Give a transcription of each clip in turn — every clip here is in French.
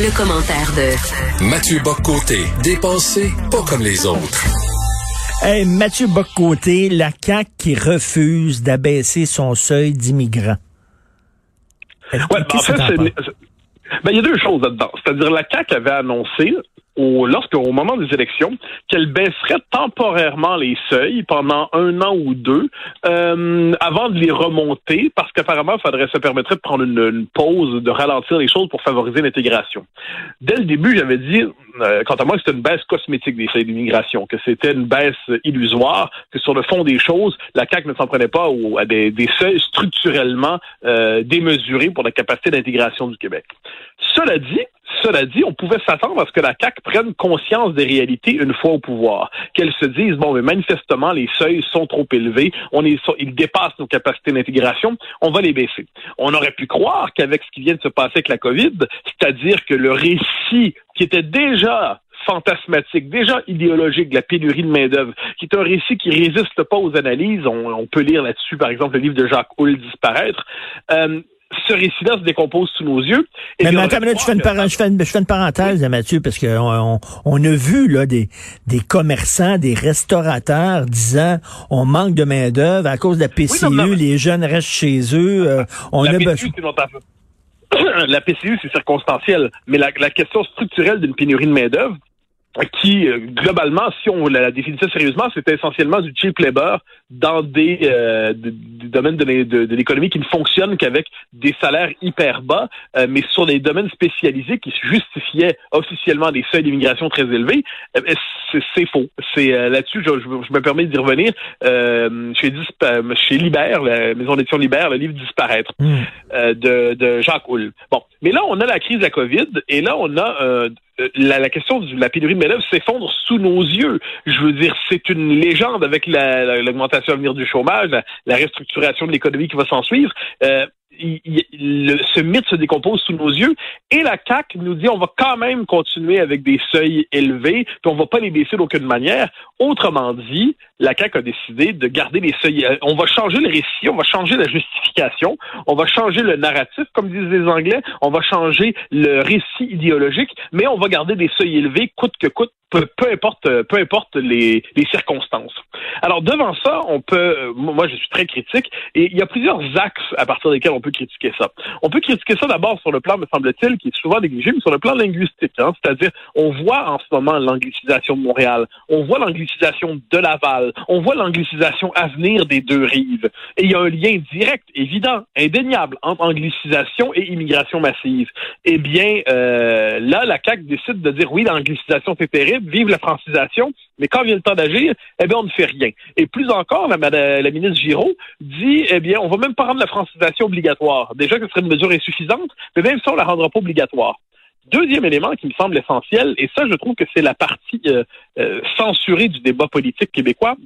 Le, commentaire de Mathieu Boccoté, dépensé pas comme les autres. Hey, Mathieu Boccoté, la CAQ qui refuse d'abaisser son seuil d'immigrants. Ouais, en fait, ben, il y a deux choses là-dedans. C'est-à-dire, la CAQ avait annoncé au, lorsqu'au moment des élections, qu'elle baisserait temporairement les seuils pendant un an ou deux euh, avant de les remonter, parce qu'apparemment, il faudrait se permettrait de prendre une, pause, de ralentir les choses pour favoriser l'intégration. Dès le début, j'avais dit, euh, quant à moi, que c'était une baisse cosmétique des seuils d'immigration, que c'était une baisse illusoire, que sur le fond des choses, la CAQ ne s'en prenait pas à des, des seuils structurellement euh, démesurés pour la capacité d'intégration du Québec. Cela dit, cela dit, on pouvait s'attendre à ce que la CAQ prenne conscience des réalités une fois au pouvoir, qu'elle se dise bon, mais manifestement les seuils sont trop élevés, on est, ils dépassent nos capacités d'intégration, on va les baisser. On aurait pu croire qu'avec ce qui vient de se passer avec la COVID, c'est-à-dire que le récit qui était déjà fantasmatique, déjà idéologique, de la pénurie de main-d'œuvre, qui est un récit qui résiste pas aux analyses. On, peut lire là-dessus, par exemple, le livre de Jacques Hull, Disparaître. Euh, ce récit-là se décompose sous nos yeux. mais, attends, je, fais une je, fais une, je fais une parenthèse, Mathieu, parce qu'on on, a vu là des, des commerçants, des restaurateurs disant on manque de main-d'œuvre à cause de la PCU, les jeunes restent chez eux. Euh, on la, PCU, la PCU, c'est circonstanciel, mais la, la question structurelle d'une pénurie de main-d'œuvre, qui, euh, globalement, si on la définit sérieusement, c'était essentiellement du cheap labor dans des, euh, domaines de, l'économie qui ne fonctionnent qu'avec des salaires hyper bas, euh, mais sur des domaines spécialisés qui justifiaient officiellement des seuils d'immigration très élevés, c'est faux. C'est là-dessus, je, je, me permets d'y revenir. chez, chez Libère, la maison d'édition Libère, le livre Disparaître hmm. de, de Jacques Hull. Bon, mais là, on a la crise de la COVID, et là, on a la, question de la pénurie de main s'effondre sous nos yeux. Je veux dire, c'est une légende avec l'augmentation à venir du chômage, la, restructuration de l'économie qui va s'en suivre. Euh, ce mythe se décompose sous nos yeux et la CAC nous dit on va quand même continuer avec des seuils élevés, puis on va pas les baisser d'aucune manière. Autrement dit, la CAC a décidé de garder les seuils. Euh, on va changer le récit, on va changer la justification, on va changer le narratif, comme disent les Anglais, on va changer le récit idéologique, mais on va garder des seuils élevés coûte que coûte peu, importe, peu importe les, les, circonstances. Alors devant ça, on peut, euh, moi je suis très critique, et il y a plusieurs axes à partir desquels peut critiquer ça. On peut critiquer ça d'abord sur le plan, me semble-t-il, qui est souvent négligé, mais sur le plan linguistique. Hein, C'est-à-dire, on voit en ce moment l'anglicisation de Montréal, on voit l'anglicisation de Laval, on voit l'anglicisation à venir des deux rives, et il y a un lien direct, évident, indéniable entre anglicisation et immigration massive. Eh bien, euh, là, la CAQ décide de dire oui, l'anglicisation c'est terrible vive la francisation, mais quand vient le temps d'agir, eh bien, on ne fait rien. Et plus encore, la, la, ministre Giraud dit, eh bien, on va même pas rendre la francisation obligatoire. Déjà que ce serait une mesure insuffisante, mais même ça, on la rendra pas obligatoire. Deuxième élément qui me semble essentiel, et ça, je trouve que c'est la partie euh, euh, censurée du débat politique québécois,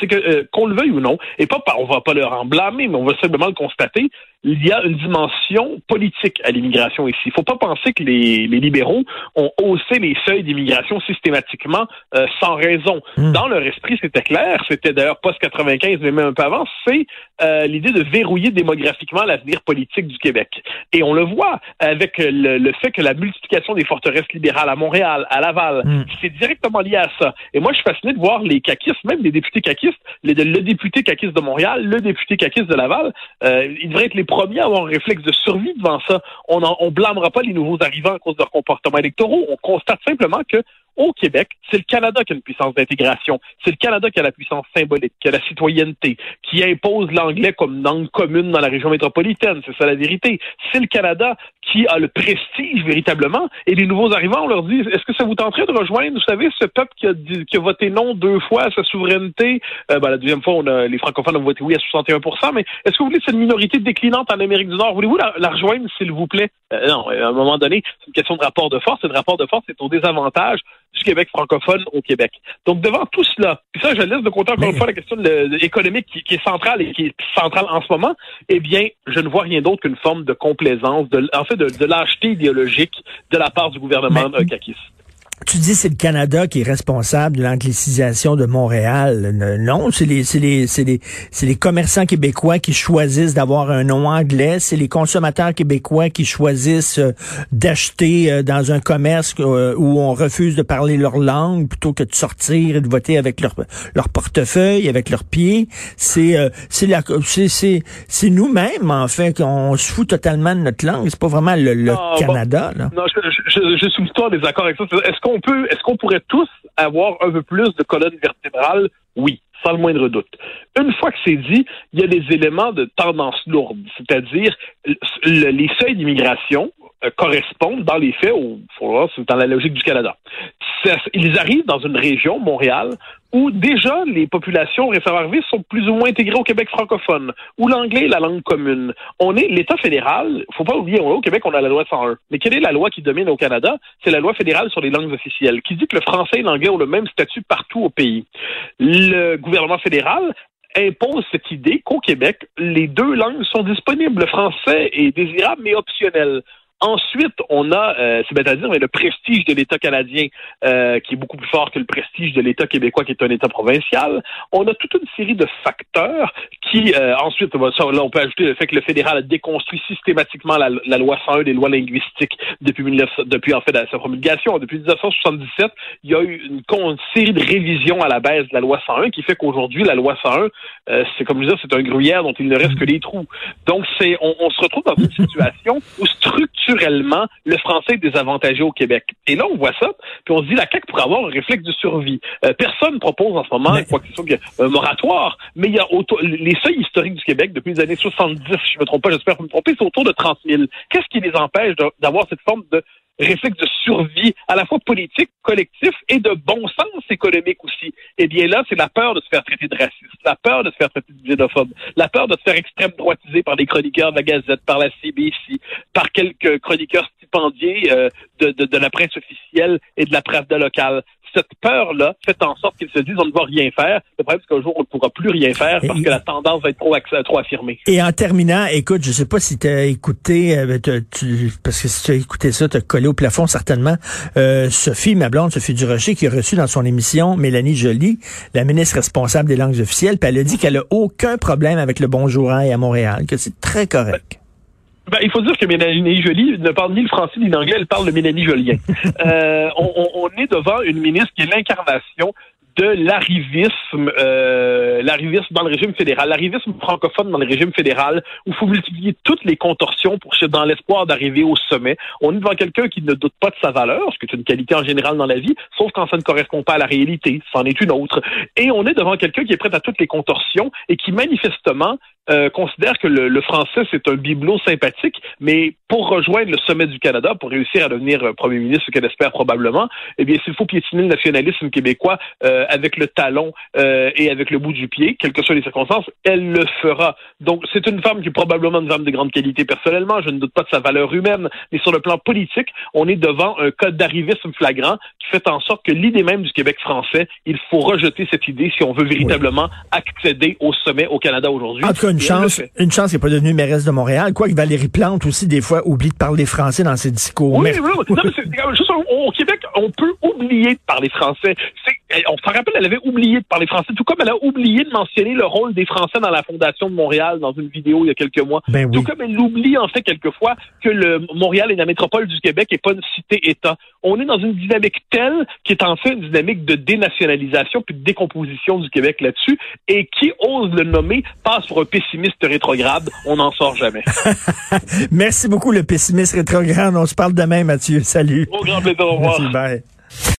c'est que euh, qu'on le veuille ou non, et pas on va pas leur en blâmer, mais on va simplement le constater, il y a une dimension politique à l'immigration ici. Il faut pas penser que les, libéraux ont haussé les seuils d'immigration systématiquement euh, sans raison. Hmm. Dans leur esprit, c'était clair, c'était d'ailleurs post-95, mais même un peu avant, c'est euh, l'idée de verrouiller démographiquement l'avenir politique du Québec. Et on le voit avec le, fait que la multiplication des forteresses libérales à Montréal, à Laval, hmm. c'est directement lié à ça. Et moi, je suis fasciné de voir les caquistes, même les députés caquistes, le député caquiste de Montréal, le député caquiste de Laval, euh, ils devraient être les premiers à avoir un réflexe de survie devant ça. On ne blâmera pas les nouveaux arrivants à cause de leurs comportements électoraux. On constate simplement que Au Québec, c'est le Canada qui a une puissance d'intégration. C'est le Canada qui a la puissance symbolique, qui a la citoyenneté, qui impose l'anglais comme langue commune dans la région métropolitaine. C'est ça la vérité. C'est le Canada qui a le prestige véritablement. Et les nouveaux arrivants, on leur dit, est-ce que ça vous tenterait de rejoindre, vous savez, ce peuple qui a, voté non deux fois à sa souveraineté? Euh, ben, la deuxième fois, on a, les francophones ont voté oui à 61% mais est-ce que vous voulez cette minorité déclinante en Amérique du Nord? Voulez-vous la, rejoindre, s'il vous plaît? Euh, non, à un moment donné, c'est une question de rapport de force. Et le rapport de force, c'est au désavantage du Québec francophone au Québec. Donc, devant tout cela, puis ça, je laisse de côté encore une fois la question de, économique qui, est centrale et qui est centrale en ce moment, eh bien, je ne vois rien d'autre qu'une forme de complaisance, de, en fait, de, de lâcheté idéologique de la part du gouvernement Mais, euh, tu dis c'est le Canada qui est responsable de l'anglicisation de Montréal. Non, c'est les c'est les c'est les c'est les commerçants québécois qui choisissent d'avoir un nom anglais, c'est les consommateurs québécois qui choisissent euh, d'acheter euh, dans un commerce euh, où on refuse de parler leur langue plutôt que de sortir et de voter avec leur leur portefeuille, avec leurs pieds. C'est c'est la c'est c'est c'est nous-mêmes en fait qu'on se fout totalement de notre langue, c'est pas vraiment le, Canada là. Non, je, je, je, suis toi des accords avec ça est-ce qu'on pourrait tous avoir un peu plus de colonne vertébrale? Oui, sans le moindre doute. Une fois que c'est dit, il y a des éléments de tendance lourde, c'est-à-dire les seuils d'immigration euh, correspondent dans les faits, au, dans la logique du Canada. Ils arrivent dans une région, Montréal, où déjà les populations récemment arrivées sont plus ou moins intégrées au Québec francophone, où l'anglais est la langue commune. On est l'État fédéral, faut pas oublier, au Québec, on a la loi 101. Mais quelle est la loi qui domine au Canada? C'est la loi fédérale sur les langues officielles, qui dit que le français et l'anglais ont le même statut partout au pays. Le gouvernement fédéral impose cette idée qu'au Québec, les deux langues sont disponibles. Le français est désirable mais optionnel. Ensuite, on a, euh, c'est-à-dire le prestige de l'État canadien euh, qui est beaucoup plus fort que le prestige de l'État québécois qui est un État provincial. On a toute une série de facteurs qui, euh, ensuite, là, on peut ajouter le fait que le fédéral a déconstruit systématiquement la, loi 101 des lois linguistiques depuis, 19, depuis en fait sa promulgation. Depuis 1977, il y a eu une, série de révisions à la baisse de la loi 101 qui fait qu'aujourd'hui, la loi 101, euh, c'est comme je disais, c'est un gruyère dont il ne reste que des trous. Donc, c'est, on, on se retrouve dans une situation où structure culturellement, le français est désavantagé au Québec. Et là, on voit ça, puis on se dit la CAQ pourrait avoir un réflexe de survie. Euh, personne propose en ce moment quoi que ce soit un moratoire, mais il y a les seuils historiques du Québec depuis les années 70, si je me trompe pas, j'espère me tromper, c'est autour de 30 000. Qu'est-ce qui les empêche d'avoir cette forme de réflexe de survie à la fois politique, collectif et de bon sens économique aussi. Eh bien là, c'est la peur de se faire traiter de raciste, la peur de se faire traiter de xénophobe, la peur de se faire extrême droitiser par des chroniqueurs de la Gazette, par la CBC, par quelques chroniqueurs stipendiés euh, de, de, de, la presse officielle et de la presse de locale cette peur-là fait en sorte qu'ils se disent on ne va rien faire. Le problème, c'est qu'un jour, on ne pourra plus rien faire parce que la tendance va être trop, affirmée. Et en terminant, écoute, je sais pas si tu as écouté, euh, parce que si tu as écouté ça, tu as collé au plafond certainement, euh, Sophie, ma blonde, Sophie Durocher, qui a reçu dans son émission Mélanie Joly, la ministre responsable des langues officielles, puis elle a dit qu'elle a aucun problème avec le bonjour à Montréal, que c'est très correct. Il faut dire que Mélanie Joly ne parle ni le français ni l'anglais, elle parle le Mélanie Jolien. euh, on, on, est devant une ministre qui est l'incarnation de l'arrivisme, euh, l'arrivisme dans le régime fédéral, l'arrivisme francophone dans le régime fédéral, où il faut multiplier toutes les contorsions pour dans l'espoir d'arriver au sommet. On est devant quelqu'un qui ne doute pas de sa valeur, ce qui est une qualité en général dans la vie, sauf quand ça ne correspond pas à la réalité, c'en est une autre. Et on est devant quelqu'un qui est prêt à toutes les contorsions et qui manifestement euh, considère que le, français, c'est un bibelot sympathique, mais pour rejoindre le sommet du Canada, pour réussir à devenir euh, premier ministre, ce qu'elle espère probablement, eh bien, s'il faut piétiner le nationalisme québécois euh, avec le talon et avec le bout du pied, quelles que soient les circonstances, elle le fera. Donc, c'est une femme qui est probablement une femme de grande qualité personnellement, je ne doute pas de sa valeur humaine, mais sur le plan politique, on est devant un code d'arrivisme flagrant qui fait en sorte que l'idée même du Québec français, il faut rejeter cette idée si on veut véritablement accéder au sommet au Canada aujourd'hui une chance, une chance n'est pas devenu mairesse de Montréal. Quoi que Valérie Plante aussi, des fois, oublie de parler français dans ses discours. Oui, oui, oui. Non, mais juste, au Québec, on peut oublier de parler français. Eh, on rappelle, elle avait oublié de parler français, tout comme elle a oublié de mentionner le rôle des Français dans la Fondation de Montréal dans une vidéo il y a quelques mois. Ben tout comme elle oublie en fait quelquefois que le Montréal est la métropole du Québec et pas une cité-État. On est dans une dynamique telle qui est en fait une dynamique de dénationalisation puis de décomposition du Québec là-dessus et qui ose le nommer passe pour un pessimiste rétrograde. On n'en sort jamais. Merci beaucoup le pessimiste rétrograde. On se parle demain, Mathieu. Salut. Au grand plaisir. Au revoir. Merci, bye.